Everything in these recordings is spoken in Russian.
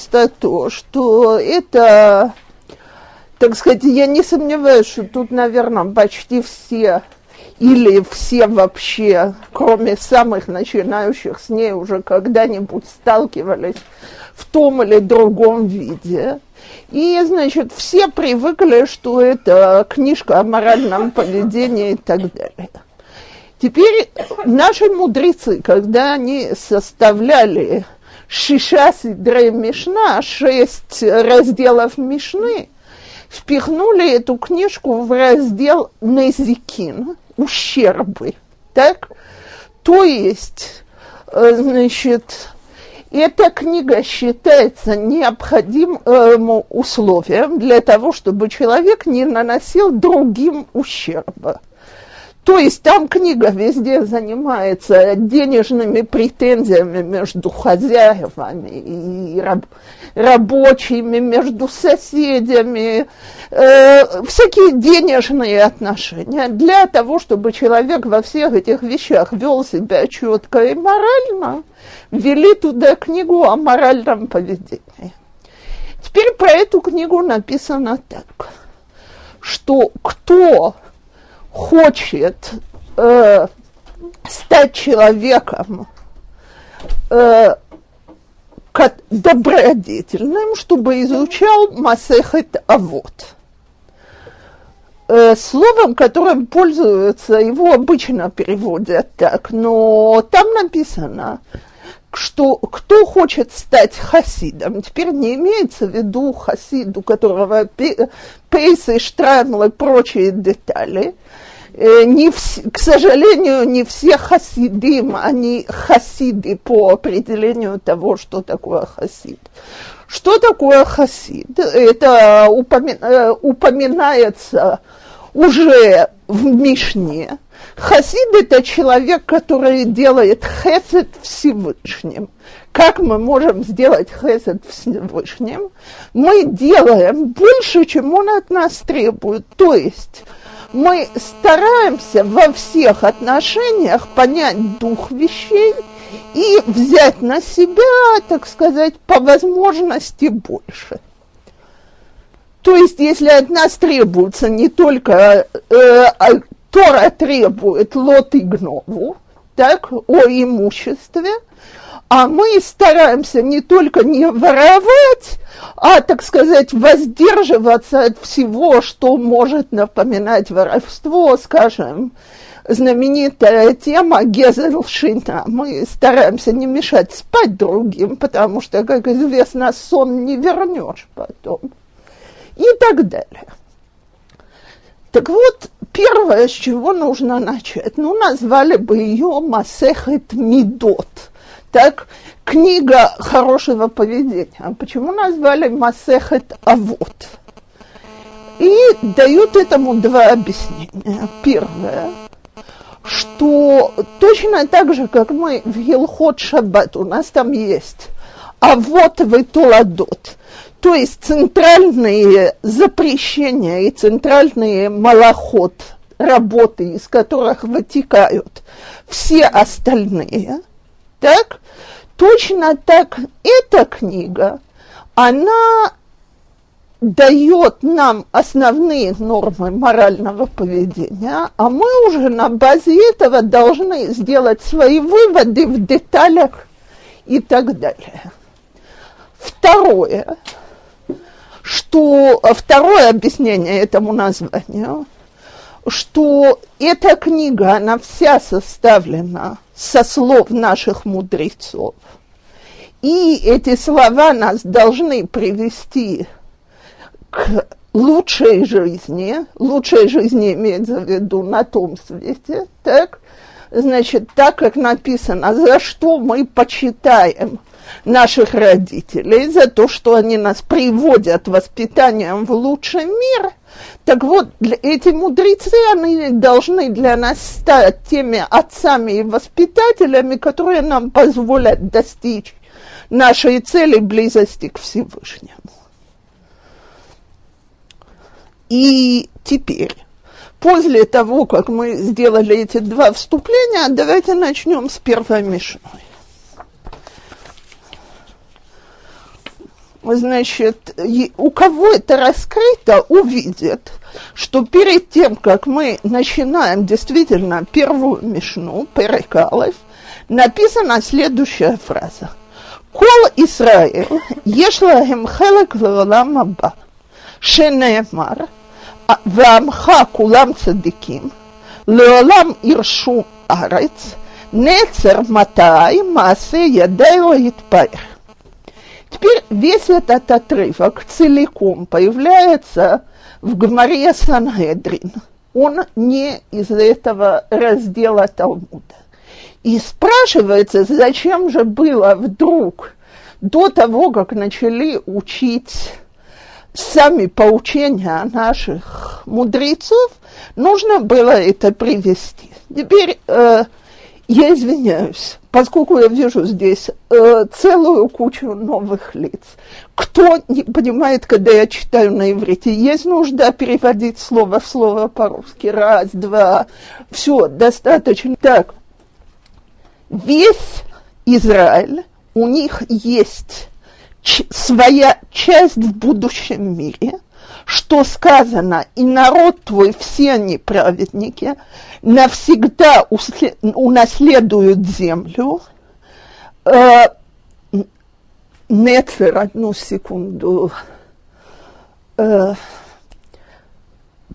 просто то, что это, так сказать, я не сомневаюсь, что тут, наверное, почти все или все вообще, кроме самых начинающих с ней, уже когда-нибудь сталкивались в том или другом виде. И, значит, все привыкли, что это книжка о моральном поведении и так далее. Теперь наши мудрецы, когда они составляли Шиша Сидрей Мишна, шесть разделов Мишны, впихнули эту книжку в раздел Незикин, ущербы, так? То есть, э, значит, эта книга считается необходимым условием для того, чтобы человек не наносил другим ущерба. То есть там книга везде занимается денежными претензиями между хозяевами и раб, рабочими, между соседями, э, всякие денежные отношения для того, чтобы человек во всех этих вещах вел себя четко и морально, ввели туда книгу о моральном поведении. Теперь про эту книгу написано так, что кто хочет э, стать человеком э, добродетельным, чтобы изучал Масехет Авод. Э, словом, которым пользуются, его обычно переводят так, но там написано, что кто хочет стать хасидом, теперь не имеется в виду хасид, у которого пейсы, штрамлы и прочие детали. Э, не вс, к сожалению, не все хасидим, они хасиды по определению того, что такое хасид. Что такое хасид? Это упоми, э, упоминается уже в Мишне, Хасид – это человек, который делает хесед Всевышним. Как мы можем сделать хесед Всевышним? Мы делаем больше, чем он от нас требует. То есть мы стараемся во всех отношениях понять дух вещей и взять на себя, так сказать, по возможности больше. То есть, если от нас требуется не только э, Тора требует лот и гнову, так, о имуществе, а мы стараемся не только не воровать, а, так сказать, воздерживаться от всего, что может напоминать воровство, скажем, знаменитая тема Гезельшина. Мы стараемся не мешать спать другим, потому что, как известно, сон не вернешь потом. И так далее. Так вот, первое, с чего нужно начать, ну, назвали бы ее Масехет Мидот. Так, книга хорошего поведения. А почему назвали Масехет Авод? И дают этому два объяснения. Первое, что точно так же, как мы в Елхот Шаббат, у нас там есть а вот вы Толадот. То есть центральные запрещения и центральные малоход работы, из которых вытекают все остальные, так, точно так эта книга, она дает нам основные нормы морального поведения, а мы уже на базе этого должны сделать свои выводы в деталях и так далее. Второе, что второе объяснение этому названию, что эта книга, она вся составлена со слов наших мудрецов. И эти слова нас должны привести к лучшей жизни, лучшей жизни имеется в виду на том свете, так, значит, так как написано, за что мы почитаем наших родителей за то, что они нас приводят воспитанием в лучший мир. Так вот, эти мудрецы, они должны для нас стать теми отцами и воспитателями, которые нам позволят достичь нашей цели близости к Всевышнему. И теперь, после того, как мы сделали эти два вступления, давайте начнем с первой мишной. значит, у кого это раскрыто, увидит, что перед тем, как мы начинаем действительно первую мишну, перекалов, написана следующая фраза. Кол Исраил, Ешлагем Хелек Леолам Аба, Шенемар, а Вамха Кулам Цадиким, Леолам Иршу Арец, Нецер Матай Масе Ядео Итпайр. Теперь весь этот отрывок целиком появляется в Гмаре Сангедрин. Он не из этого раздела Талмуда. И спрашивается, зачем же было вдруг до того, как начали учить сами поучения наших мудрецов, нужно было это привести. Теперь э, я извиняюсь, поскольку я вижу здесь э, целую кучу новых лиц. Кто не понимает, когда я читаю на иврите, есть нужда переводить слово в слово по-русски. Раз, два, все, достаточно. Так, весь Израиль, у них есть своя часть в будущем мире – что сказано, и народ твой, все они праведники, навсегда унаследуют землю. Э, Нецер, одну секунду. Э,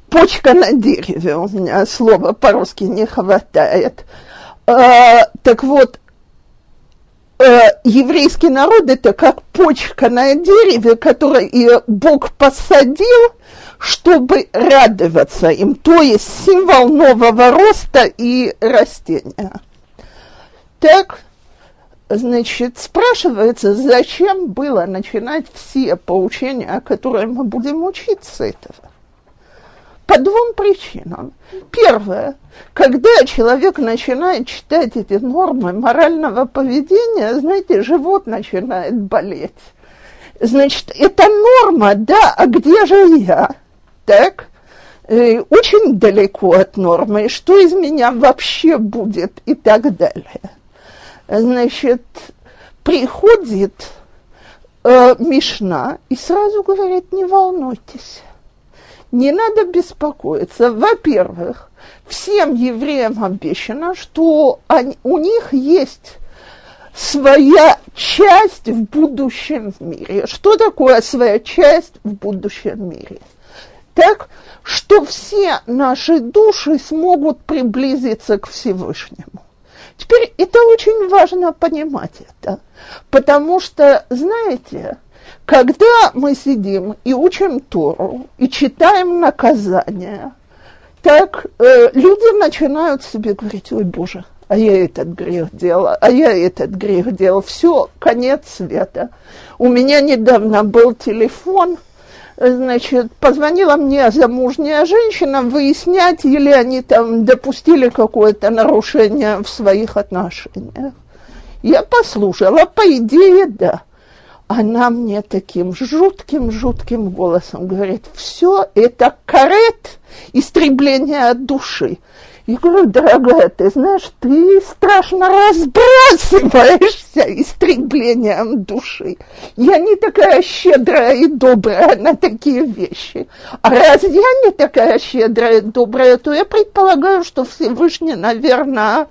почка на дереве, у меня слова по-русски не хватает. Э, так вот, э, еврейский народ это как почка на дереве, которое Бог посадил, чтобы радоваться им, то есть символ нового роста и растения. Так, значит, спрашивается, зачем было начинать все поучения, которые мы будем учиться этого? По двум причинам. Первое, когда человек начинает читать эти нормы морального поведения, знаете, живот начинает болеть. Значит, это норма, да, а где же я? Так? Э, очень далеко от нормы, что из меня вообще будет и так далее. Значит, приходит э, Мишна и сразу говорит, не волнуйтесь не надо беспокоиться. Во-первых, всем евреям обещано, что они, у них есть своя часть в будущем мире. Что такое своя часть в будущем мире? Так, что все наши души смогут приблизиться к Всевышнему. Теперь это очень важно понимать это, потому что, знаете, когда мы сидим и учим Тору, и читаем наказания, так э, люди начинают себе говорить, ой, Боже, а я этот грех делал, а я этот грех делал, все, конец света. У меня недавно был телефон, значит, позвонила мне замужняя женщина выяснять, или они там допустили какое-то нарушение в своих отношениях. Я послушала, по идее, да она мне таким жутким-жутким голосом говорит, все это карет, истребление души. Я говорю, дорогая, ты знаешь, ты страшно разбрасываешься истреблением души. Я не такая щедрая и добрая на такие вещи. А раз я не такая щедрая и добрая, то я предполагаю, что Всевышний, наверное,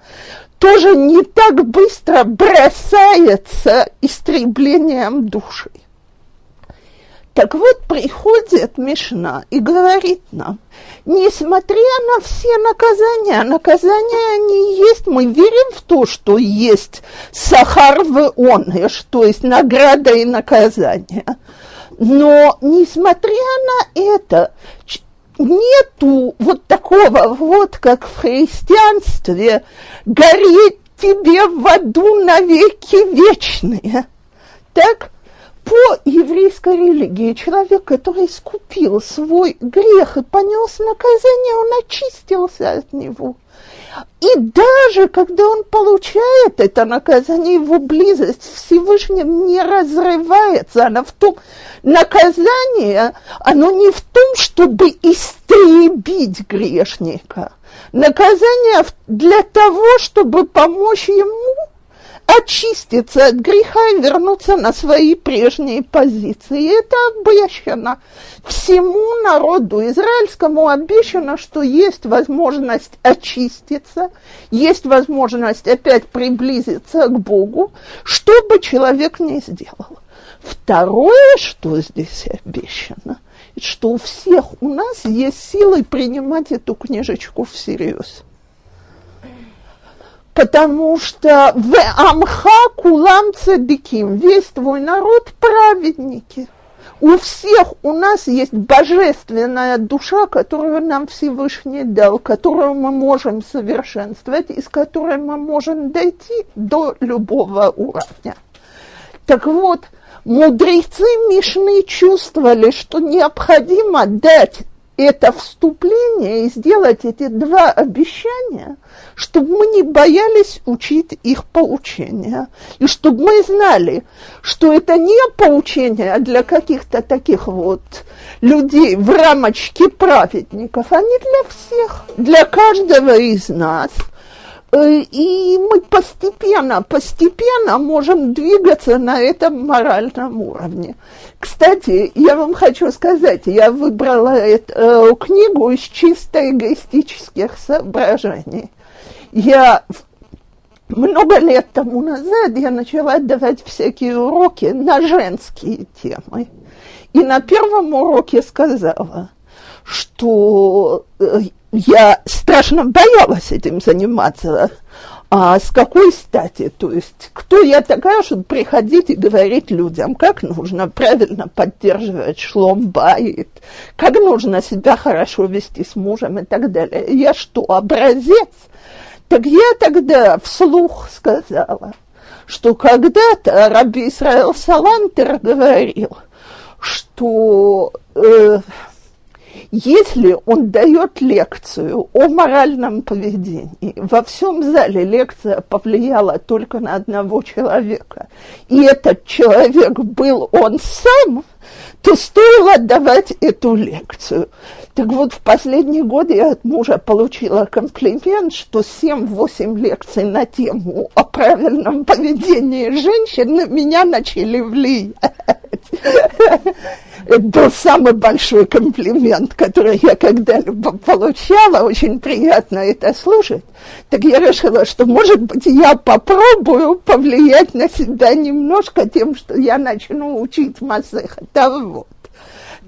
тоже не так быстро бросается истреблением души. Так вот, приходит Мишна и говорит нам, несмотря на все наказания, наказания они есть, мы верим в то, что есть сахар в онеш, то есть награда и наказание. Но несмотря на это, нету вот такого вот, как в христианстве, гореть тебе в аду навеки вечные. Так, по еврейской религии человек, который искупил свой грех и понес наказание, он очистился от него. И даже когда он получает это наказание, его близость Всевышним не разрывается. Она в том, наказание, оно не в том, чтобы истребить грешника. Наказание для того, чтобы помочь ему очиститься от греха и вернуться на свои прежние позиции. Это обещано. Всему народу израильскому обещано, что есть возможность очиститься, есть возможность опять приблизиться к Богу, что бы человек не сделал. Второе, что здесь обещано, что у всех у нас есть силы принимать эту книжечку всерьез потому что в Амха кулам цадиким, весь твой народ праведники. У всех у нас есть божественная душа, которую нам Всевышний дал, которую мы можем совершенствовать, и с которой мы можем дойти до любого уровня. Так вот, мудрецы Мишны чувствовали, что необходимо дать это вступление и сделать эти два обещания, чтобы мы не боялись учить их поучения, и чтобы мы знали, что это не поучение а для каких-то таких вот людей в рамочке праведников, а не для всех, для каждого из нас – и мы постепенно, постепенно можем двигаться на этом моральном уровне. Кстати, я вам хочу сказать, я выбрала эту э, книгу из чисто эгоистических соображений. Я много лет тому назад я начала давать всякие уроки на женские темы. И на первом уроке сказала, что э, я страшно боялась этим заниматься. А с какой стати? То есть, кто я такая, чтобы приходить и говорить людям, как нужно правильно поддерживать шломбайт, как нужно себя хорошо вести с мужем и так далее. Я что, образец? Так я тогда вслух сказала, что когда-то Раби Исраил Салантер говорил, что... Э, если он дает лекцию о моральном поведении, во всем зале лекция повлияла только на одного человека, и этот человек был он сам, то стоило давать эту лекцию. Так вот, в последние годы я от мужа получила комплимент, что 7-8 лекций на тему о правильном поведении женщин на меня начали влиять. Это был самый большой комплимент, который я когда-либо получала. Очень приятно это слушать. Так я решила, что, может быть, я попробую повлиять на себя немножко тем, что я начну учить Масеха. вот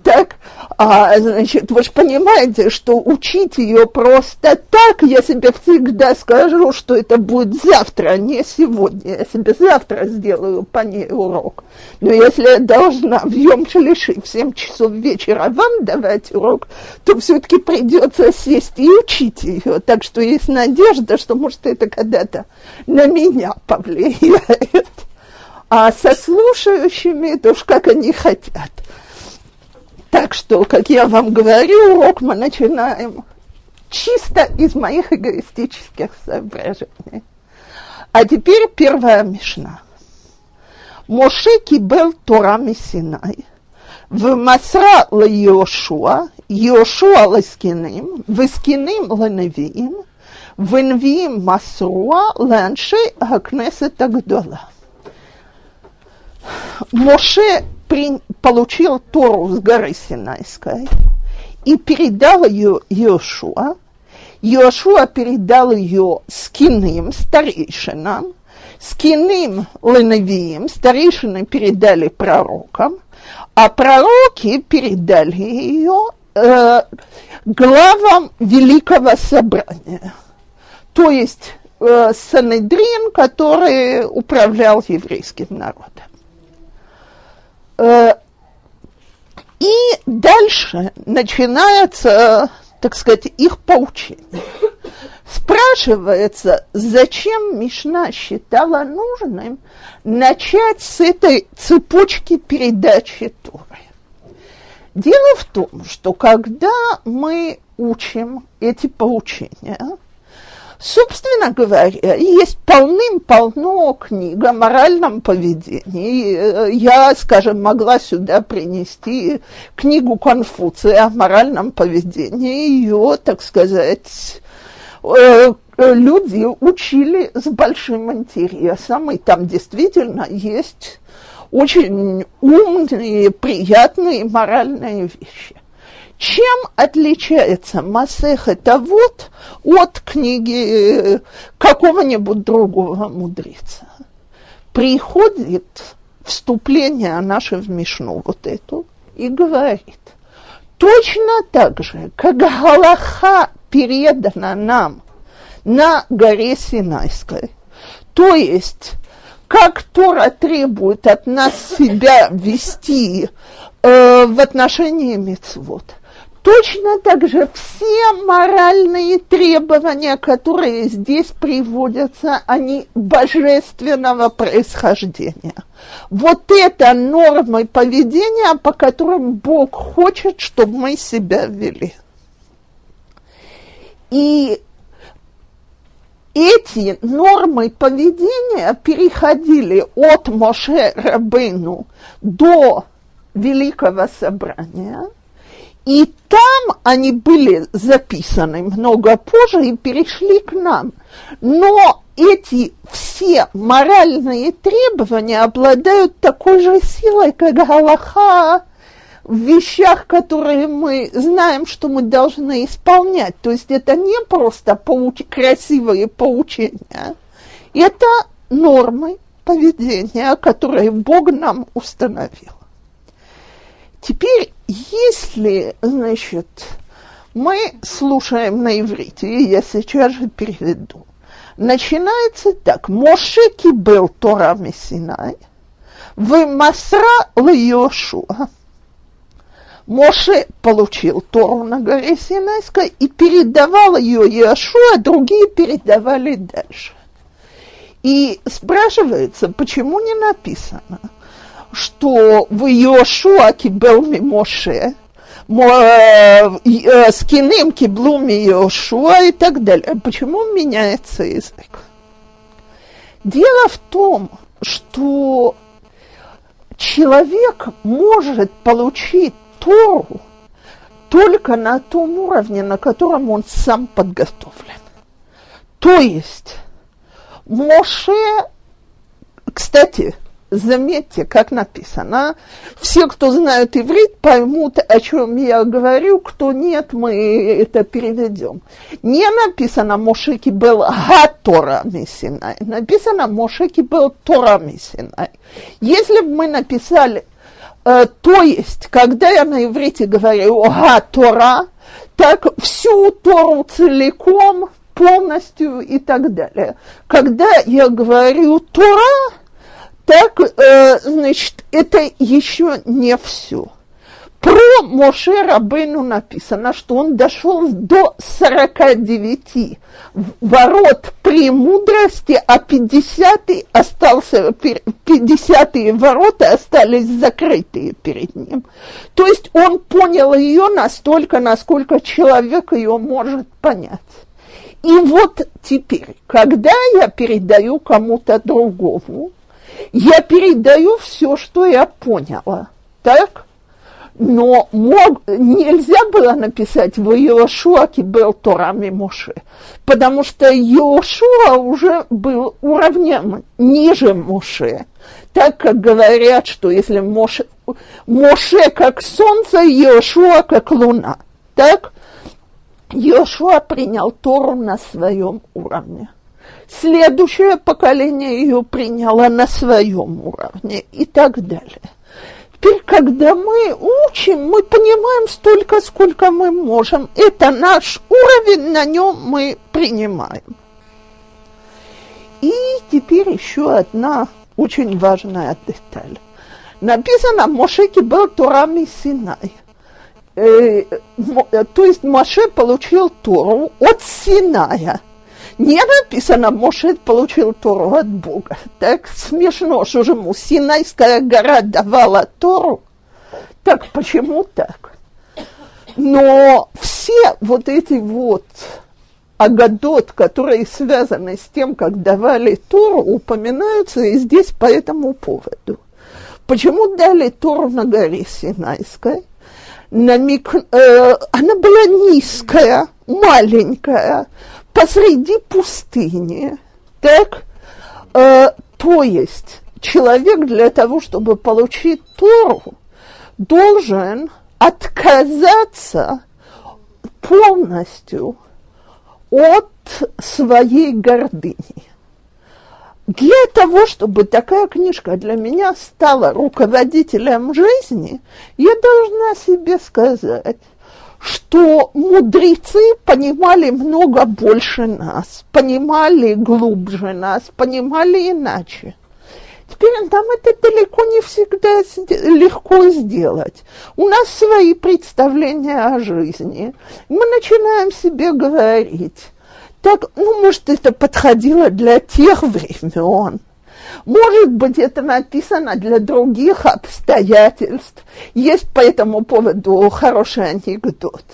так, а, значит, вы же понимаете, что учить ее просто так, я себе всегда скажу, что это будет завтра, а не сегодня. Я себе завтра сделаю по ней урок. Но если я должна в Йом Шалиши в 7 часов вечера вам давать урок, то все-таки придется сесть и учить ее. Так что есть надежда, что, может, это когда-то на меня повлияет. А со слушающими, то уж как они хотят. Так что, как я вам говорю, урок мы начинаем чисто из моих эгоистических соображений. А теперь первая мишна. Моше кибел Тора Синай. В Масра ла Йошуа, Йошуа лескиним, в скиним леневиим, в нвиим Масруа ланши Хакнесет Агдола. Моше при, получил Тору с горы Синайской и передал ее Йошуа. Йошуа передал ее скиным, старейшинам, скиным ленавиим, старейшины передали пророкам, а пророки передали ее э, главам Великого Собрания, то есть э, Санедрин, который управлял еврейским народом. Э, и дальше начинается, так сказать, их поучение. Спрашивается, зачем Мишна считала нужным начать с этой цепочки передачи Торы. Дело в том, что когда мы учим эти поучения, Собственно говоря, есть полным-полно книг о моральном поведении. Я, скажем, могла сюда принести книгу Конфуция о моральном поведении. Ее, так сказать, э, люди учили с большим интересом, и там действительно есть очень умные, приятные моральные вещи. Чем отличается Масеха вот от книги э, какого-нибудь другого мудреца? Приходит вступление наше в Мишну вот эту и говорит, точно так же, как Галаха передана нам на горе Синайской, то есть как Тора требует от нас себя вести э, в отношении мецвод – Точно так же все моральные требования, которые здесь приводятся, они божественного происхождения. Вот это нормы поведения, по которым Бог хочет, чтобы мы себя вели. И эти нормы поведения переходили от Моше Рабейну до Великого Собрания – и там они были записаны много позже и перешли к нам. Но эти все моральные требования обладают такой же силой, как Галаха в вещах, которые мы знаем, что мы должны исполнять. То есть это не просто поуч... красивые поучения, это нормы поведения, которые Бог нам установил. Теперь, если, значит, мы слушаем на иврите, я сейчас же переведу, начинается так. Моше был Тора Мессинай, в Масра Йошуа. Моше получил Тору на горе Синайской и передавал ее Иошуа, другие передавали дальше. И спрашивается, почему не написано – что в Иошуа кибел Моше, скинем киблу Иошуа и так далее. Почему меняется язык? Дело в том, что человек может получить Тору только на том уровне, на котором он сам подготовлен. То есть Моше, кстати, Заметьте, как написано. Все, кто знают иврит, поймут, о чем я говорю. Кто нет, мы это переведем. Не написано Мошеки был Гатора Мессинай. Написано Мошеки был Тора Мессинай. Если бы мы написали, э, то есть, когда я на иврите говорю Гатора, так всю Тору целиком, полностью и так далее. Когда я говорю Тора, так, э, значит, это еще не все. Про Моше Рабейну написано, что он дошел до 49 ворот премудрости, а 50 остался, 50 ворота остались закрытые перед ним. То есть он понял ее настолько, насколько человек ее может понять. И вот теперь, когда я передаю кому-то другому, я передаю все, что я поняла. Так? Но мог, нельзя было написать в Иошуаке был Торами Моше, потому что Иошуа уже был уровнем ниже Моше. Так как говорят, что если Моше, Моше как солнце, Иошуа как луна. Так? Иошуа принял Тору на своем уровне следующее поколение ее приняло на своем уровне и так далее. Теперь, когда мы учим, мы понимаем столько, сколько мы можем. Это наш уровень, на нем мы принимаем. И теперь еще одна очень важная деталь. Написано, Мошеки был Торами Синай. Э, то есть Моше получил Тору от Синая – не написано, Моше получил Тору от Бога. Так смешно, что же ему Синайская гора давала Тору. Так почему так? Но все вот эти вот агадот, которые связаны с тем, как давали Тору, упоминаются и здесь по этому поводу. Почему дали Тору на горе Синайской? На мик... э, она была низкая, маленькая, посреди пустыни, так, э, то есть человек для того, чтобы получить Тору, должен отказаться полностью от своей гордыни. Для того, чтобы такая книжка для меня стала руководителем жизни, я должна себе сказать, что мудрецы понимали много больше нас, понимали глубже нас, понимали иначе. Теперь нам это далеко не всегда легко сделать. У нас свои представления о жизни. Мы начинаем себе говорить, так, ну, может, это подходило для тех времен. Может быть, это написано для других обстоятельств. Есть по этому поводу хороший анекдот.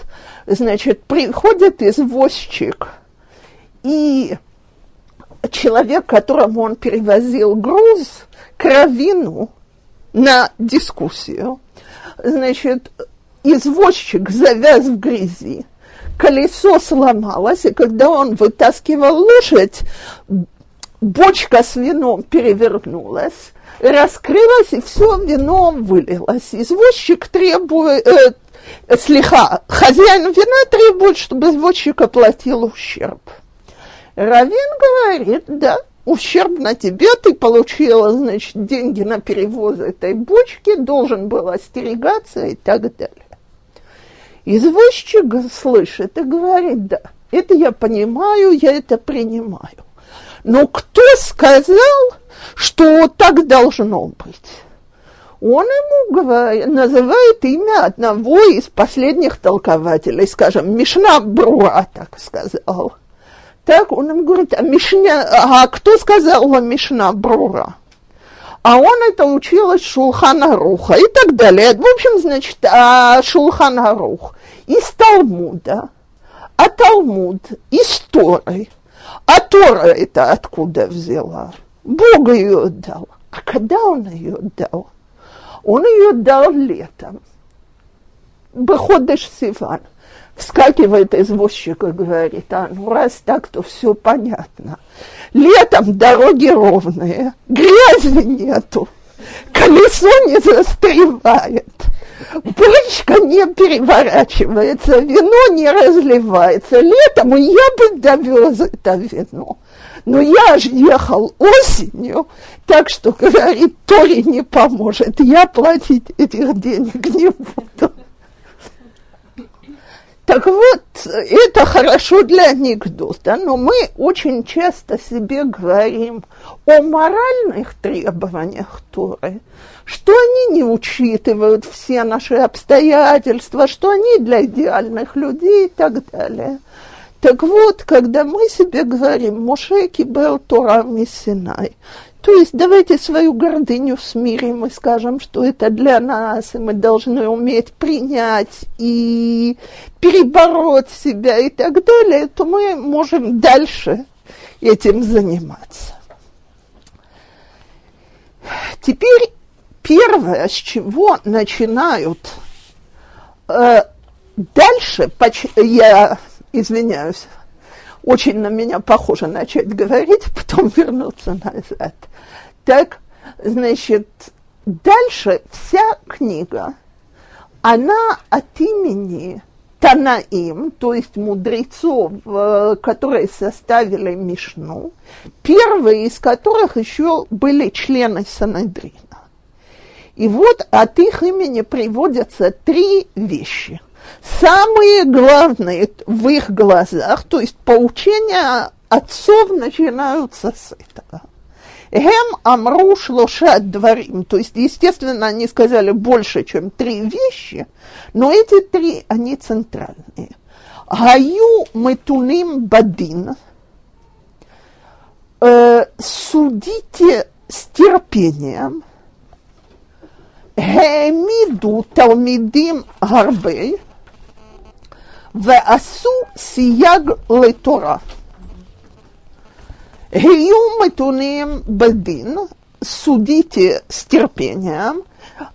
Значит, приходит извозчик, и человек, которому он перевозил груз, кровину на дискуссию. Значит, извозчик завяз в грязи, колесо сломалось, и когда он вытаскивал лошадь, бочка с вином перевернулась, раскрылась, и все вино вылилось. Извозчик требует, э, слегка, хозяин вина требует, чтобы извозчик оплатил ущерб. Равин говорит, да, ущерб на тебе, ты получила, значит, деньги на перевоз этой бочки, должен был остерегаться и так далее. Извозчик слышит и говорит, да, это я понимаю, я это принимаю. Но кто сказал, что так должно быть? Он ему говорит, называет имя одного из последних толкователей, скажем, Мишна Бруа так сказал. Так он ему говорит, а, Мишня, а кто сказал вам Мишна Брура? А он это учил из Шулхана Руха и так далее. В общем, значит, а Шулхана Рух из Талмуда, а Талмуд из Торы. А Тора это откуда взяла? Бог ее дал. А когда он ее дал? Он ее дал летом. Выходишь Сиван. Вскакивает извозчик и говорит, а ну раз так, то все понятно. Летом дороги ровные, грязи нету, колесо не застревает, бочка не переворачивается, вино не разливается. Летом я бы довез это вино. Но я же ехал осенью, так что, говорит, Тори не поможет, я платить этих денег не буду. Так вот, это хорошо для анекдота, но мы очень часто себе говорим о моральных требованиях Торы, что они не учитывают все наши обстоятельства, что они для идеальных людей и так далее. Так вот, когда мы себе говорим «Моше кибел Тора Миссинай», то есть давайте свою гордыню смирим и скажем, что это для нас, и мы должны уметь принять и перебороть себя и так далее, то мы можем дальше этим заниматься. Теперь первое, с чего начинают э, дальше, я извиняюсь, очень на меня похоже начать говорить, потом вернуться назад. Так, значит, дальше вся книга, она от имени Танаим, то есть мудрецов, э, которые составили Мишну, первые из которых еще были члены Санедрина. И вот от их имени приводятся три вещи – самые главные в их глазах, то есть поучения отцов начинаются с этого. Гем амру шлоша дворим. То есть, естественно, они сказали больше, чем три вещи, но эти три, они центральные. Гаю метуним бадин. Э, судите с терпением. Гемиду талмидим гарбей. Веасу сияг летора. Геюм этуним судите с терпением,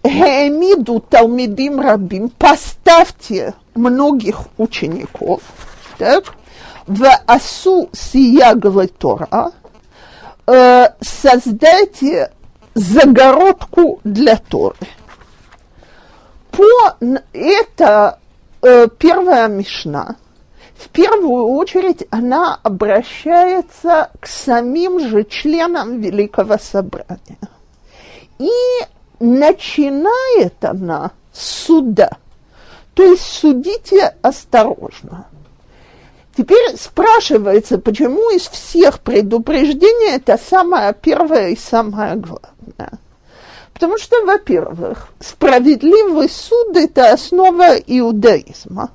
Гемиду талмидим рабим, поставьте многих учеников, так, в асу сияглы Тора, э, создайте загородку для Торы. По это э, первая мишна – в первую очередь она обращается к самим же членам Великого Собрания. И начинает она с суда. То есть судите осторожно. Теперь спрашивается, почему из всех предупреждений это самое первое и самое главное. Потому что, во-первых, справедливый суд – это основа иудаизма.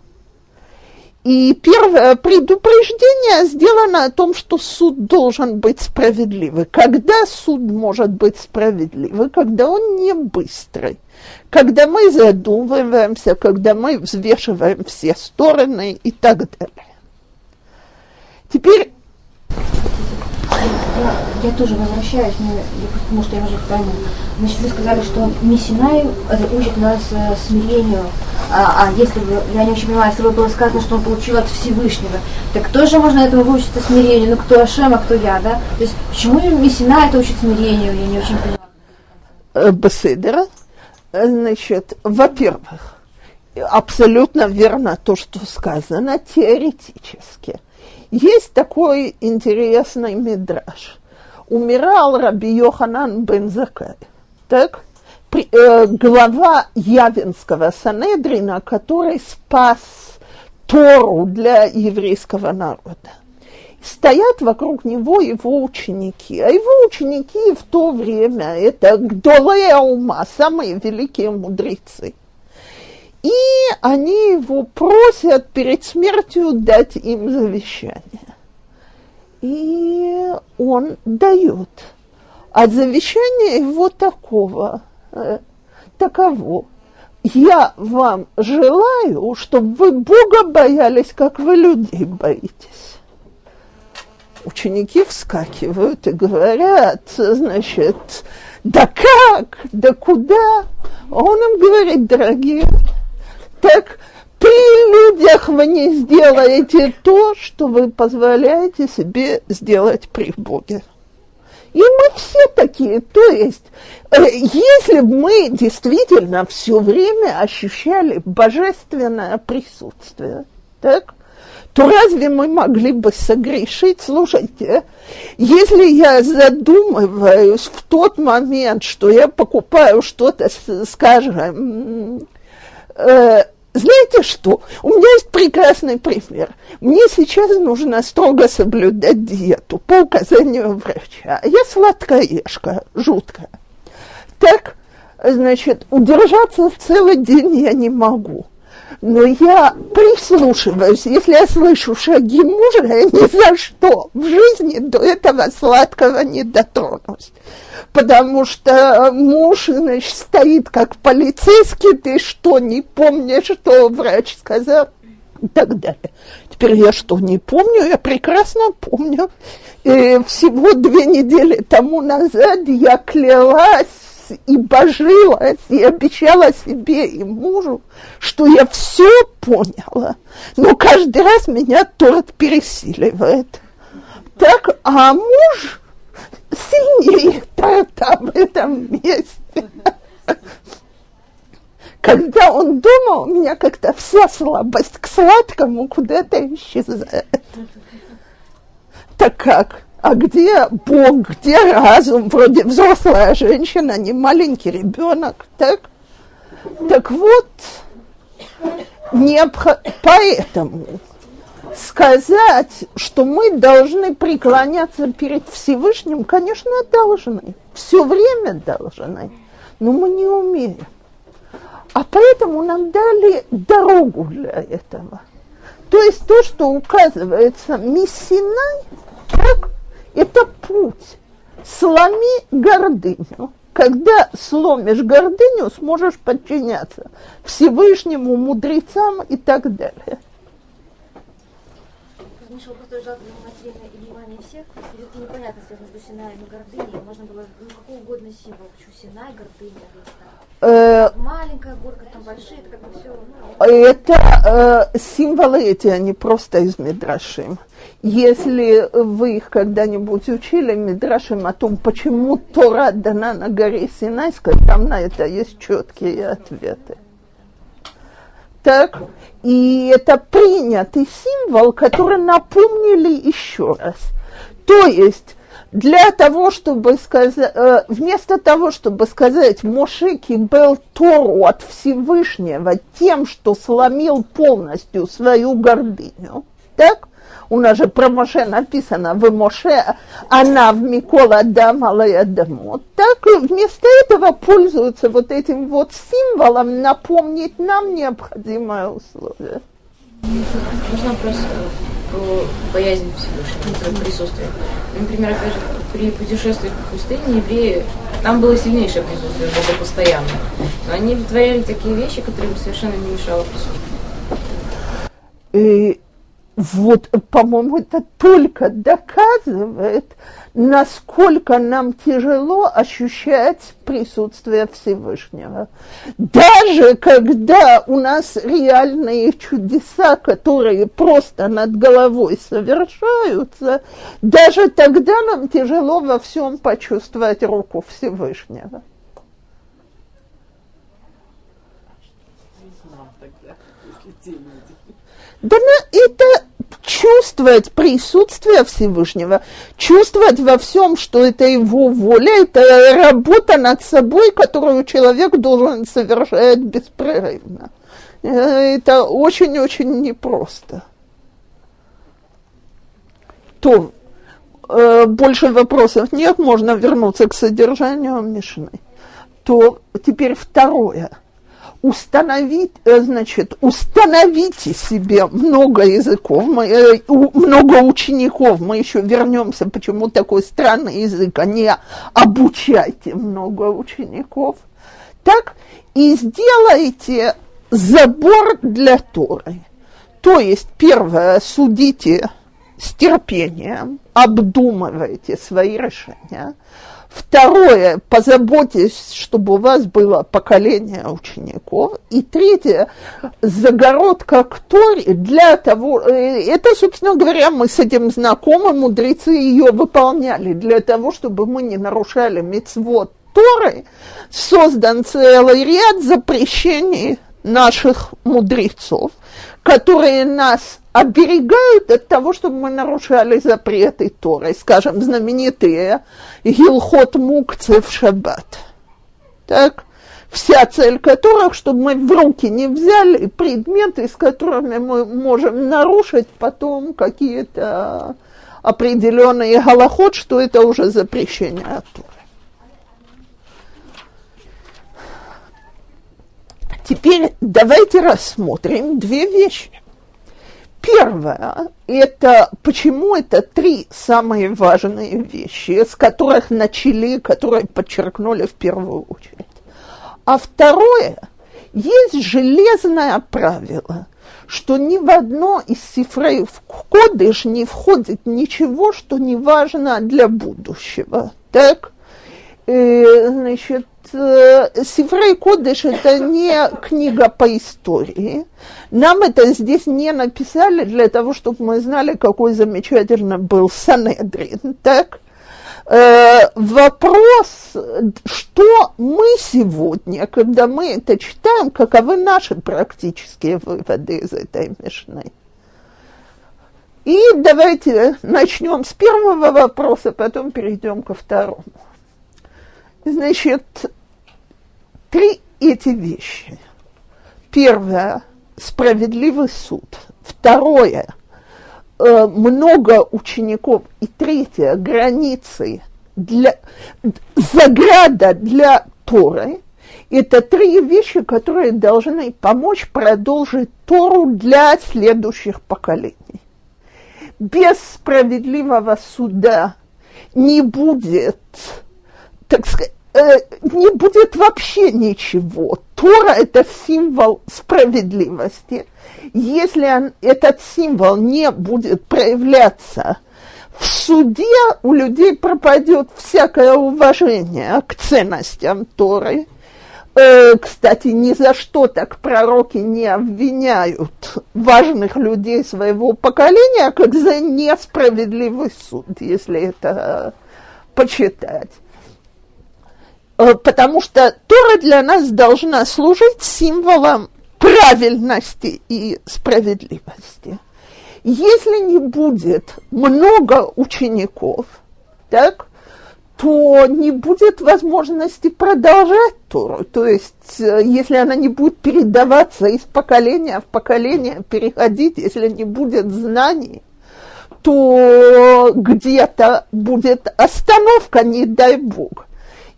И первое предупреждение сделано о том, что суд должен быть справедливый. Когда суд может быть справедливый? Когда он не быстрый. Когда мы задумываемся, когда мы взвешиваем все стороны и так далее. Теперь я, я тоже возвращаюсь, но я просто, может, я уже пойму. Значит, вы сказали, что Мессинай учит нас э, смирению, а, а если бы, я не очень понимаю, если бы было сказано, что он получил от Всевышнего, так тоже можно этому выучиться смирению? Ну, кто Ашем, а кто я, да? То есть, почему Мессинай это учит смирению, я не очень понимаю. Э, Беседера, значит, во-первых, абсолютно верно то, что сказано теоретически – есть такой интересный мидраж. Умирал Раби Йоханан бен Закай, так? При, э, глава Явинского Санедрина, который спас Тору для еврейского народа. Стоят вокруг него его ученики. А его ученики в то время это Гдолея ума, самые великие мудрецы. И они его просят перед смертью дать им завещание. И он дает. А завещание его такого, э, таково. Я вам желаю, чтобы вы Бога боялись, как вы людей боитесь. Ученики вскакивают и говорят, значит, да как, да куда? Он им говорит, дорогие, так при людях вы не сделаете то, что вы позволяете себе сделать при Боге. И мы все такие. То есть, э, если бы мы действительно все время ощущали божественное присутствие, так, то разве мы могли бы согрешить? Слушайте, если я задумываюсь в тот момент, что я покупаю что-то, скажем, э, знаете что? У меня есть прекрасный пример. Мне сейчас нужно строго соблюдать диету по указанию врача. Я сладкоежка, жуткая. Так, значит, удержаться целый день я не могу. Но я прислушиваюсь, если я слышу шаги мужа, я ни за что в жизни до этого сладкого не дотронусь потому что муж, значит, стоит как полицейский, ты что, не помнишь, что врач сказал? И так далее. Теперь я что, не помню? Я прекрасно помню. И всего две недели тому назад я клялась и божилась, и обещала себе и мужу, что я все поняла. Но каждый раз меня торт пересиливает. Так, а муж сильнее там, в этом месте. Когда он дома, у меня как-то вся слабость к сладкому куда-то исчезает. Так как? А где Бог, где разум? Вроде взрослая женщина, не маленький ребенок, так? Так вот, необх... поэтому сказать, что мы должны преклоняться перед Всевышним, конечно, должны. Все время должны. Но мы не умеем. А поэтому нам дали дорогу для этого. То есть то, что указывается Мессинай, так, это путь. Сломи гордыню. Когда сломишь гордыню, сможешь подчиняться Всевышнему, мудрецам и так далее. Миша просто лежал материальное и внимание всех, и это непонятно связь между Синаем и гордыней. Можно было ну, какой угодно символ. Почему Синай, гордыня, э, Маленькая горка, там большие, это как бы все. Ну, это э, символы эти, они просто из Мидрашим. Если вы их когда-нибудь учили Мидрашем о том, почему Тора дана на горе Синайской, там на это есть четкие ответы. Так, и это принятый символ, который напомнили еще раз. То есть для того, чтобы сказать, э, вместо того, чтобы сказать Моше кибел Тору от Всевышнего тем, что сломил полностью свою гордыню, так, у нас же про Моше написано в Моше, она в Микола Дамала Дамот. Так вместо этого пользуются вот этим вот символом напомнить нам необходимое условие. Можно вопрос про боязнь Всевышнего, про присутствие. Например, опять же, при путешествии по пустыне евреи, там было сильнейшее присутствие Бога постоянно. Но они вытворяли такие вещи, которые совершенно не мешало присутствию. Вот, по-моему, это только доказывает, насколько нам тяжело ощущать присутствие Всевышнего. Даже когда у нас реальные чудеса, которые просто над головой совершаются, даже тогда нам тяжело во всем почувствовать руку Всевышнего. Да на это чувствовать присутствие Всевышнего, чувствовать во всем, что это его воля, это работа над собой, которую человек должен совершать беспрерывно. Это очень-очень непросто. То э, больше вопросов нет, можно вернуться к содержанию Мишны. То теперь второе – установить, э, значит, установите себе много языков, э, много учеников, мы еще вернемся, почему такой странный язык, а не обучайте много учеников, так, и сделайте забор для Торы. То есть, первое, судите с терпением, обдумывайте свои решения – Второе, позаботьтесь, чтобы у вас было поколение учеников. И третье, загородка к Торе для того, э, это, собственно говоря, мы с этим знакомы, мудрецы ее выполняли, для того, чтобы мы не нарушали мецвод Торы, создан целый ряд запрещений наших мудрецов, которые нас оберегают от того, чтобы мы нарушали запреты Торы, скажем, знаменитые Гилхот Мукцы в Шаббат. Так? Вся цель которых, чтобы мы в руки не взяли предметы, с которыми мы можем нарушить потом какие-то определенные голоход, что это уже запрещение Торы. Теперь давайте рассмотрим две вещи. Первое – это почему это три самые важные вещи, с которых начали, которые подчеркнули в первую очередь. А второе – есть железное правило, что ни в одно из цифрей в кодыш не входит ничего, что не важно для будущего. Так? И, э, значит, Э, Сифрей Кодыш – это не книга по истории. Нам это здесь не написали для того, чтобы мы знали, какой замечательный был Санедрин. Так? Э, вопрос, что мы сегодня, когда мы это читаем, каковы наши практические выводы из этой мешны? И давайте начнем с первого вопроса, потом перейдем ко второму. Значит, три эти вещи. Первое – справедливый суд. Второе э, – много учеников. И третье – границы для, заграда для Торы. Это три вещи, которые должны помочь продолжить Тору для следующих поколений. Без справедливого суда не будет, так сказать, э, не будет вообще ничего. Тора – это символ справедливости. Если он, этот символ не будет проявляться в суде, у людей пропадет всякое уважение к ценностям Торы. Э, кстати, ни за что так пророки не обвиняют важных людей своего поколения, как за несправедливый суд, если это почитать. Э, потому что Тора для нас должна служить символом правильности и справедливости. Если не будет много учеников, так, то не будет возможности продолжать Тору. То есть, э, если она не будет передаваться из поколения в поколение, переходить, если не будет знаний, то где-то будет остановка, не дай бог.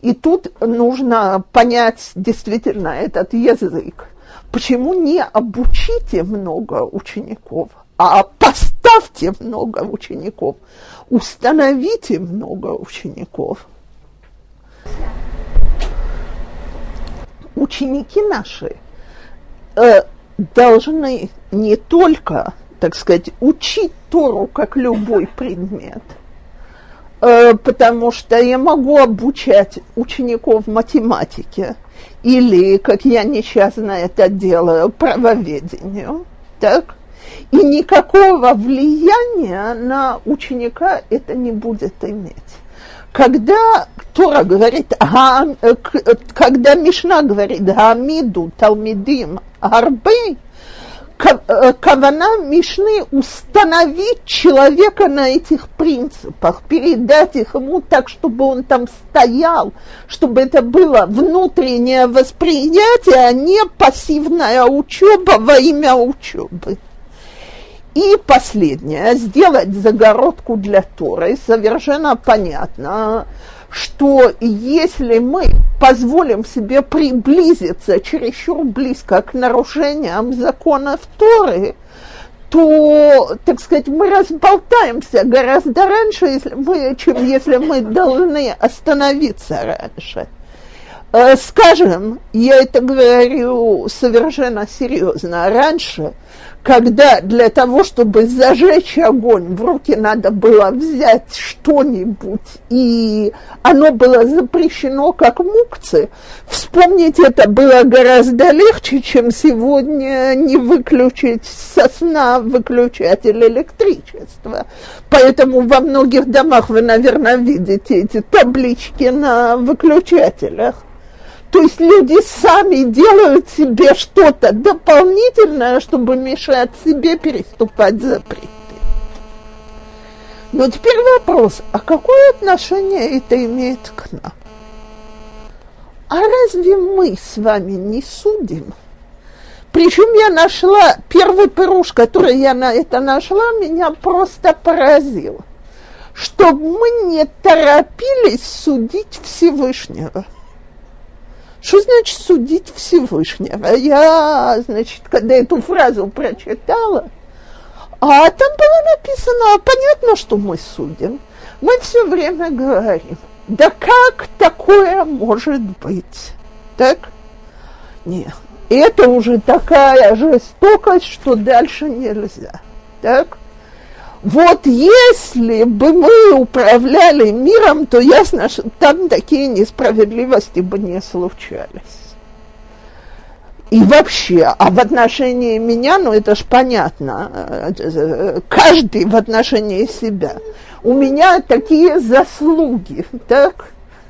И тут нужно понять действительно этот язык. Почему не обучите много учеников, а поставьте много учеников? установите много учеников. Ученики наши э, должны не только, так сказать, учить Тору как любой предмет, потому что я могу обучать учеников математике или, как я несчастно это делаю, правоведению, так? И никакого влияния на ученика это не будет иметь. Когда Тора говорит, э, когда Мишна говорит, Гамиду, Талмидим, Арбей, э, Кавана Мишны установить человека на этих принципах, передать их ему так, чтобы он там стоял, чтобы это было внутреннее восприятие, а не пассивная учеба во имя учебы. И последнее, сделать загородку для Торы, совершенно понятно, что если мы позволим себе приблизиться чересчур близко к нарушениям законов Торы, то, так сказать, мы разболтаемся гораздо раньше, если мы, чем если мы должны остановиться раньше. Э, скажем, я это говорю совершенно серьезно, раньше – когда для того, чтобы зажечь огонь, в руки надо было взять что-нибудь, и оно было запрещено как мукцы, вспомнить это было гораздо легче, чем сегодня не выключить со сна выключатель электричества. Поэтому во многих домах вы, наверное, видите эти таблички на выключателях. То есть люди сами делают себе что-то дополнительное, чтобы мешать себе переступать запреты. Но теперь вопрос, а какое отношение это имеет к нам? А разве мы с вами не судим? Причем я нашла, первый пируш, который я на это нашла, меня просто поразил. Чтобы мы не торопились судить Всевышнего. Что значит судить Всевышнего? Я, значит, когда эту фразу прочитала, а там было написано, понятно, что мы судим. Мы все время говорим, да как такое может быть? Так? Нет. Это уже такая жестокость, что дальше нельзя. Так? Вот если бы мы управляли миром, то ясно, что там такие несправедливости бы не случались. И вообще, а в отношении меня, ну это ж понятно, каждый в отношении себя. У меня такие заслуги, так?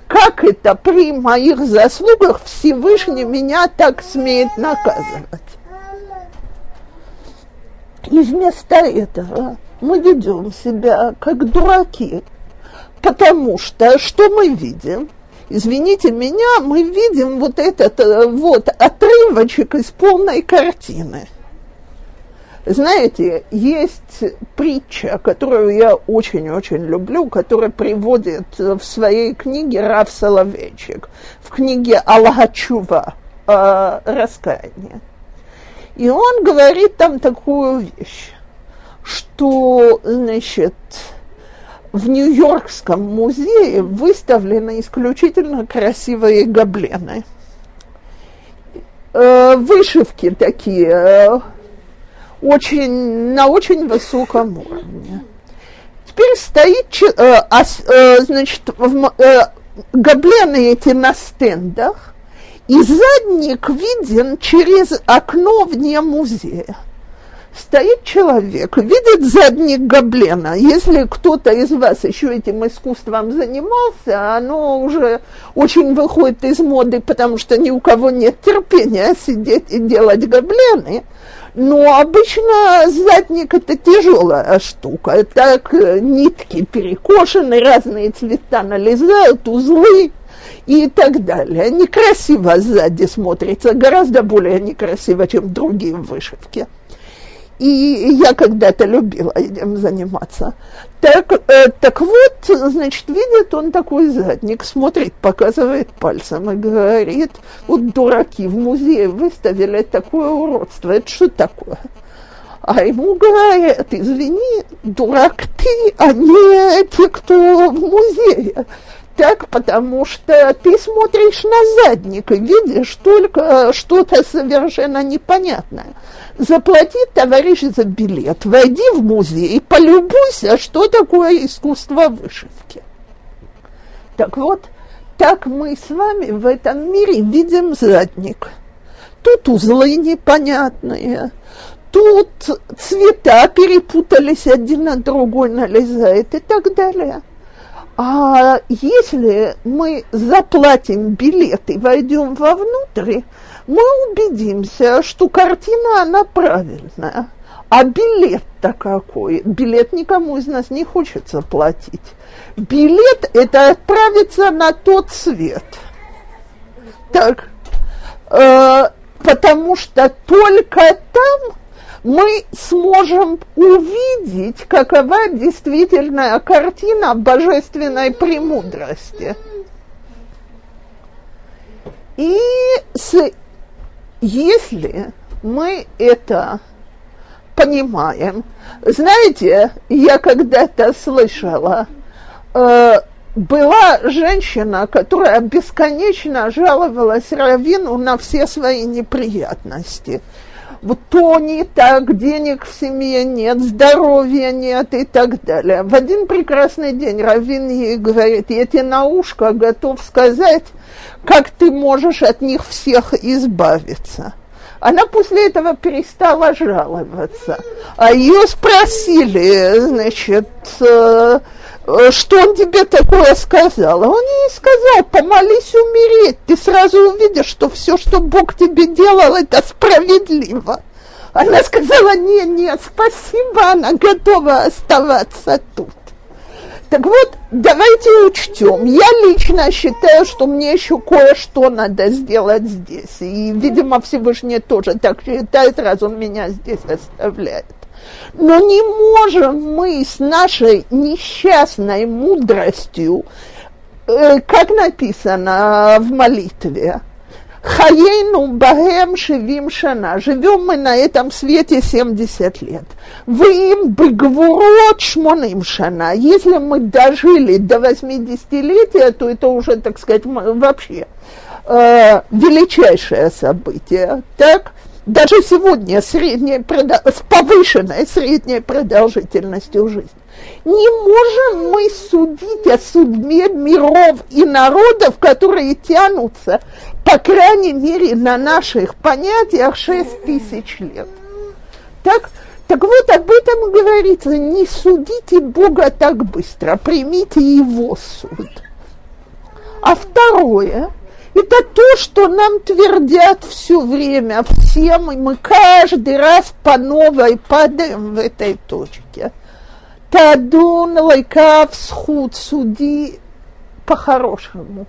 Как это при моих заслугах Всевышний меня так смеет наказывать? И вместо этого мы ведем себя как дураки, потому что что мы видим? Извините меня, мы видим вот этот э, вот отрывочек из полной картины. Знаете, есть притча, которую я очень-очень люблю, которая приводит в своей книге Рав Соловейчик, в книге Аллахачува раскаяние. И он говорит там такую вещь что, значит, в Нью-Йоркском музее выставлены исключительно красивые гоблены. Э, вышивки такие э, очень, на очень высоком уровне. Теперь стоит, э, значит, гоблены эти на стендах, И задник виден через окно вне музея. Стоит человек, видит задник Габлена. Если кто-то из вас еще этим искусством занимался, оно уже очень выходит из моды, потому что ни у кого нет терпения сидеть и делать гоблены. Но обычно задник это тяжелая штука. Так нитки перекошены, разные цвета налезают, узлы и так далее. Некрасиво сзади смотрится, гораздо более некрасиво, чем другие вышивки. И я когда-то любила этим заниматься. Так, э, так вот, значит, видит он такой задник, смотрит, показывает пальцем и говорит, вот дураки в музее выставили такое уродство, это что такое? А ему говорят, извини, дурак ты, а не те, кто в музее. Так, потому что ты смотришь на задник и видишь только что-то совершенно непонятное. Заплати, товарищ, за билет, войди в музей и полюбуйся, что такое искусство вышивки. Так вот, так мы с вами в этом мире видим задник. Тут узлы непонятные, тут цвета перепутались один на другой налезает и так далее. А если мы заплатим билет и войдем вовнутрь, мы убедимся, что картина, она правильная. А билет-то какой? Билет никому из нас не хочется платить. Билет – это отправиться на тот свет. Так, э, потому что только там мы сможем увидеть, какова действительная картина божественной премудрости. И с, если мы это понимаем, знаете, я когда-то слышала, э, была женщина, которая бесконечно жаловалась Равину на все свои неприятности – то не так, денег в семье нет, здоровья нет и так далее. В один прекрасный день Равин ей говорит, я тебе на ушко готов сказать, как ты можешь от них всех избавиться. Она после этого перестала жаловаться. А ее спросили, значит, Э, что он тебе такое сказал? Он ей сказал, помолись умереть, ты сразу увидишь, что все, что Бог тебе делал, это справедливо. Она сказала, нет, нет, спасибо, она готова оставаться тут. Так вот, давайте учтем. Я лично считаю, что мне еще кое-что надо сделать здесь. И, видимо, Всевышний тоже так считает, раз он меня здесь оставляет. Но не можем мы с нашей несчастной мудростью, э, как написано в молитве, Хаейну Бахем Шевим Шана. Живем мы на этом свете 70 лет. Вы им бегворот шмоным шана. Если мы дожили до 80-летия, то это уже, так сказать, вообще э, величайшее событие. Так? Даже сегодня средняя, с повышенной средней продолжительностью жизни. Не можем мы судить о судьбе миров и народов, которые тянутся, по крайней мере, на наших понятиях 6 тысяч лет. Так, так вот об этом говорится, не судите Бога так быстро, примите Его суд. А второе – это то, что нам твердят все время, всем, и мы каждый раз по новой падаем в этой точке. Тадун лайкав схуд, суди по-хорошему.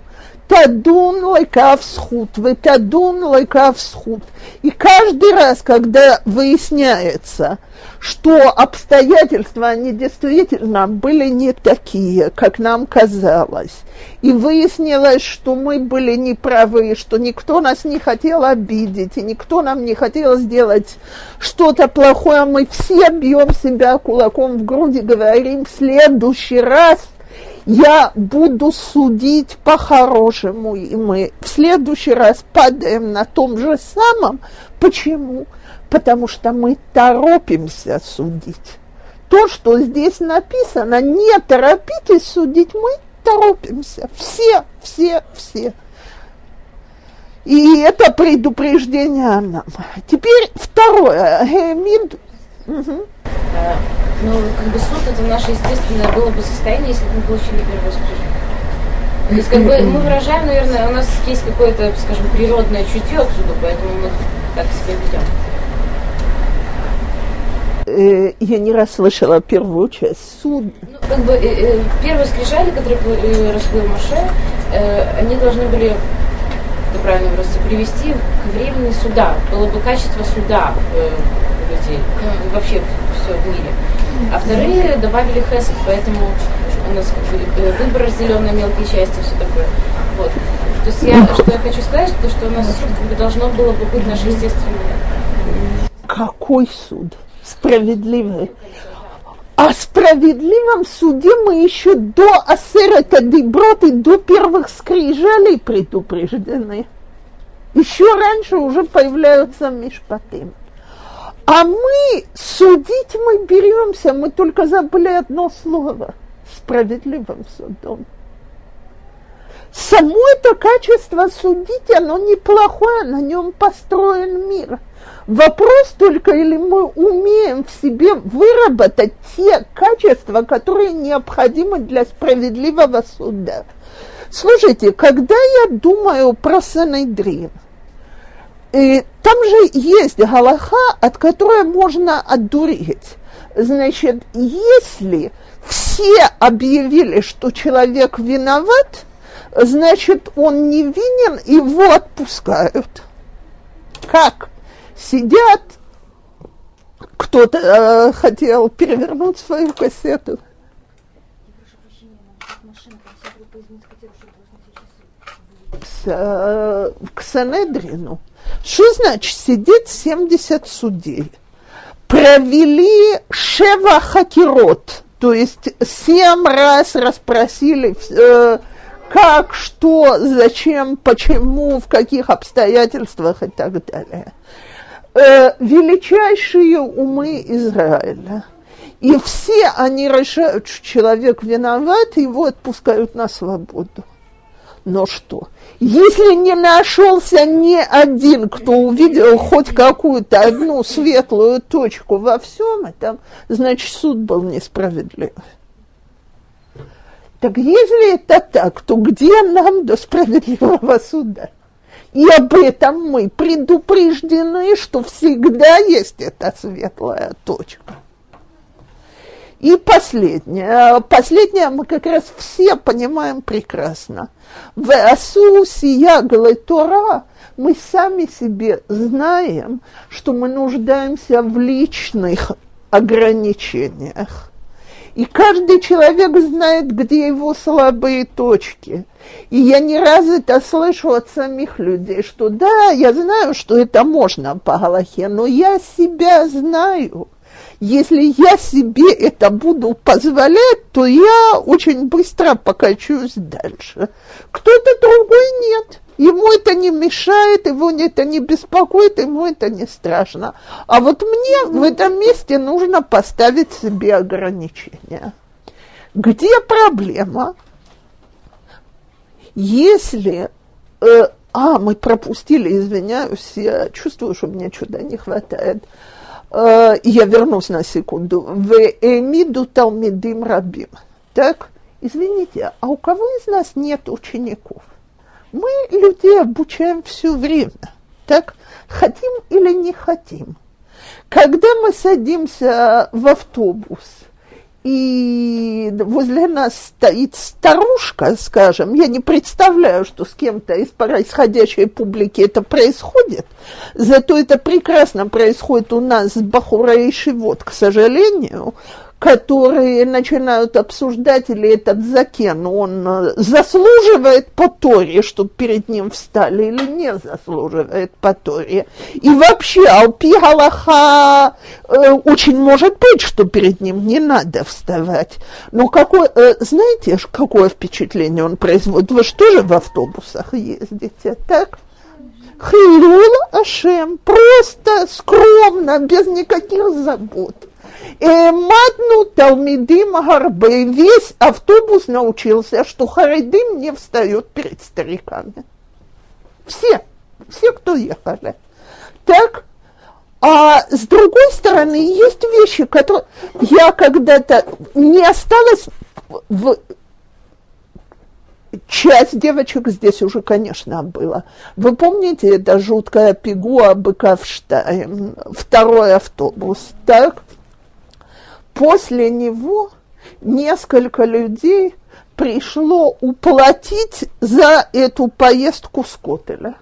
Тадун лайкав схуд, вы тадун лайкав схуд. И каждый раз, когда выясняется, что обстоятельства, они действительно были не такие, как нам казалось. И выяснилось, что мы были неправы, что никто нас не хотел обидеть, и никто нам не хотел сделать что-то плохое. Мы все бьем себя кулаком в груди, говорим, в следующий раз я буду судить по-хорошему, и мы в следующий раз падаем на том же самом. Почему? потому что мы торопимся судить. То, что здесь написано, не торопитесь судить, мы торопимся. Все, все, все. И это предупреждение нам. Теперь второе. Мид... Угу. А, ну, как бы суд это наше естественное было бы состояние, если бы мы получили первое скрижение. То есть, как бы мы выражаем, наверное, у нас есть какое-то, скажем, природное чутье суду, поэтому мы так себя ведем. Э, я не раз слышала первую часть. Суд. Ну, как бы э, э, первые скрижали, которые э, раскрыл Маше, э, они должны были, это правильно выразиться, привести к времени суда. Было бы качество суда э, у людей, ну, вообще все в мире. А вторые добавили хесед, поэтому у нас э, выбор разделен на мелкие части, все такое. Вот. То есть я, что я хочу сказать, то, что у нас суд должно было бы быть наше естественное. Какой суд? Справедливый. О справедливом суде мы еще до Асерета Деброд и до первых скрижалей предупреждены. Еще раньше уже появляются мишпатым. А мы судить мы беремся, мы только забыли одно слово – справедливым судом. Само это качество судить, оно неплохое, на нем построен мир. Вопрос только, или мы умеем в себе выработать те качества, которые необходимы для справедливого суда. Слушайте, когда я думаю про Санедрин, и там же есть галаха, от которой можно отдуреть. Значит, если все объявили, что человек виноват, значит, он невинен, его отпускают. Как? Сидят, кто-то э, хотел перевернуть свою кассету. С, э, к Санедрину. Что значит сидеть 70 судей? Провели Шева Хакирот – то есть семь раз расспросили, э, как, что, зачем, почему, в каких обстоятельствах и так далее. Э, величайшие умы Израиля. И все они решают, что человек виноват, его отпускают на свободу. Но что? Если не нашелся ни один, кто увидел хоть какую-то одну светлую точку во всем этом, значит, суд был несправедлив. Так если это так, то где нам до справедливого суда? И об этом мы предупреждены, что всегда есть эта светлая точка. И последнее. Последнее мы как раз все понимаем прекрасно. В Асу сия Тора мы сами себе знаем, что мы нуждаемся в личных ограничениях. И каждый человек знает, где его слабые точки. И я не раз это слышу от самих людей, что да, я знаю, что это можно по Галахе, но я себя знаю. Если я себе это буду позволять, то я очень быстро покачусь дальше. Кто-то другой нет. Ему это не мешает, его это не беспокоит, ему это не страшно. А вот мне в этом месте нужно поставить себе ограничения. Где проблема? Если... Э, а, мы пропустили, извиняюсь, я чувствую, что мне чуда не хватает. Э, я вернусь на секунду, в Эмиду Талмидим Рабим. Так, извините, а у кого из нас нет учеников? Мы людей обучаем все время, так, хотим или не хотим. Когда мы садимся в автобус – и возле нас стоит старушка, скажем, я не представляю, что с кем-то из происходящей публики это происходит, зато это прекрасно происходит у нас с Бахурой и к сожалению, которые начинают обсуждать, или этот закен, он э, заслуживает по Торе, чтобы перед ним встали, или не заслуживает по. И вообще, Алпи Галаха э, очень может быть, что перед ним не надо вставать. Но какое, э, знаете, какое впечатление он производит? Вы что же в автобусах ездите, так? Хилюл Ашем, просто скромно, без никаких забот. Матну Талмидим Гарбе. Весь автобус научился, что Харидим не встает перед стариками. Все. все, кто ехали. Так, а с другой стороны, есть вещи, которые я когда-то не осталась в часть девочек здесь уже, конечно, было. Вы помните, это жуткая пигуа Быковштайн, второй автобус, так? После него несколько людей пришло уплатить за эту поездку с Котеля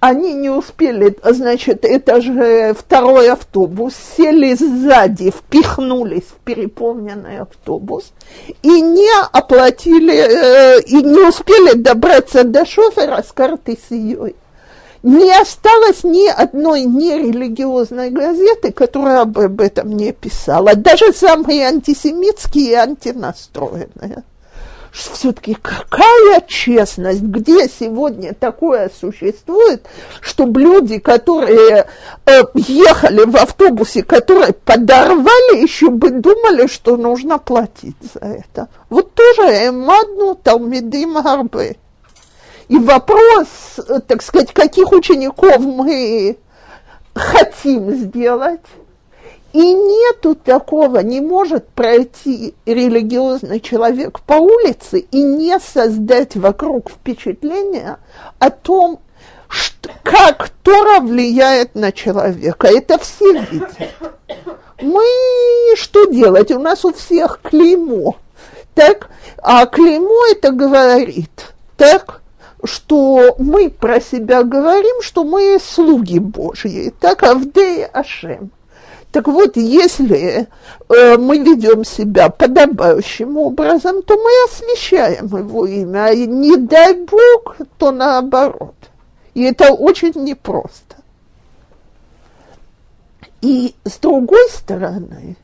они не успели, значит, это же второй автобус, сели сзади, впихнулись в переполненный автобус и не оплатили, э, и не успели добраться до шофера с картой с ее. Не осталось ни одной нерелигиозной газеты, которая бы об этом не писала, даже самые антисемитские и антинастроенные все-таки какая честность, где сегодня такое существует, чтобы люди, которые э, ехали в автобусе, которые подорвали, еще бы думали, что нужно платить за это. Вот тоже эмадну талмидим гарбы. И вопрос, э, так сказать, каких учеников мы хотим сделать, и нету такого, не может пройти религиозный человек по улице и не создать вокруг впечатление о том, что, как Тора влияет на человека. Это все видят. Мы что делать? У нас у всех клеймо. Так? А клеймо это говорит, так, что мы про себя говорим, что мы слуги Божьи, так, Авдей Ашем. Так вот, если э, мы ведем себя подобающим образом, то мы освещаем его имя, а не дай Бог, то наоборот. И это очень непросто. И с другой стороны,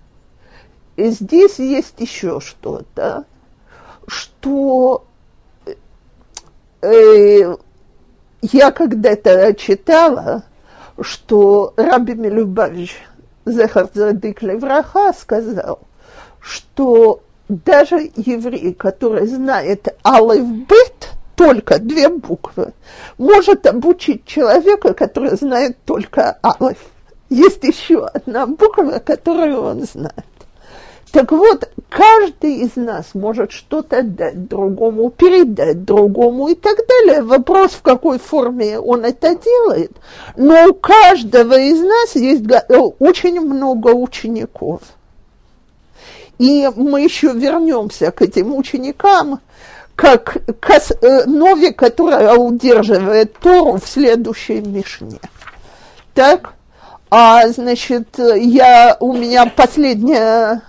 здесь есть еще что-то, что э, я когда-то читала, что Раби Милюбович Зехар Левраха сказал, что даже еврей, который знает Бет, только две буквы, может обучить человека, который знает только Алиф. Есть еще одна буква, которую он знает. Так вот, каждый из нас может что-то дать другому, передать другому и так далее. Вопрос, в какой форме он это делает. Но у каждого из нас есть э, очень много учеников. И мы еще вернемся к этим ученикам, как к э, Нове, которая удерживает Тору в следующей Мишне. Так, а значит, я, у меня последняя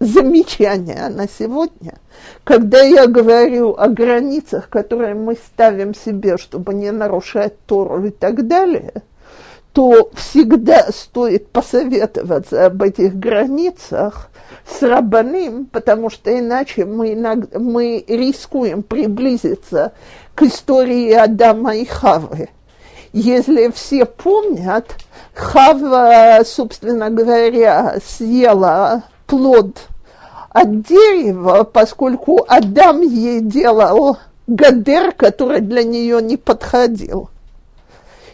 замечание на сегодня, когда я говорю о границах, которые мы ставим себе, чтобы не нарушать Тору и так далее, то всегда стоит посоветоваться об этих границах с рабаным, потому что иначе мы, иногда, мы рискуем приблизиться к истории Адама и Хавы. Если все помнят, Хава, собственно говоря, съела плод от дерева, поскольку Адам ей делал гадер, который для нее не подходил.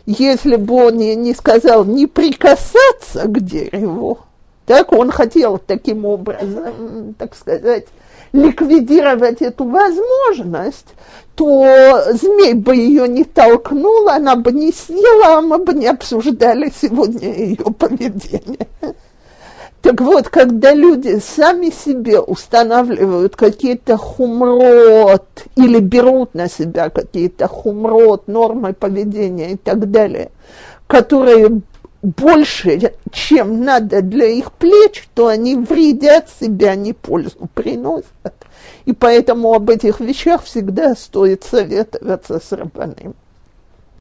Если бы он ей не сказал не прикасаться к дереву, так он хотел таким образом, так сказать, ликвидировать эту возможность, то змей бы ее не толкнул, она бы не съела, а мы бы не обсуждали сегодня ее поведение. Так вот, когда люди сами себе устанавливают какие-то хумрот или берут на себя какие-то хумрот, нормы поведения и так далее, которые больше, чем надо для их плеч, то они вредят себя, не пользу приносят. И поэтому об этих вещах всегда стоит советоваться с рабаном.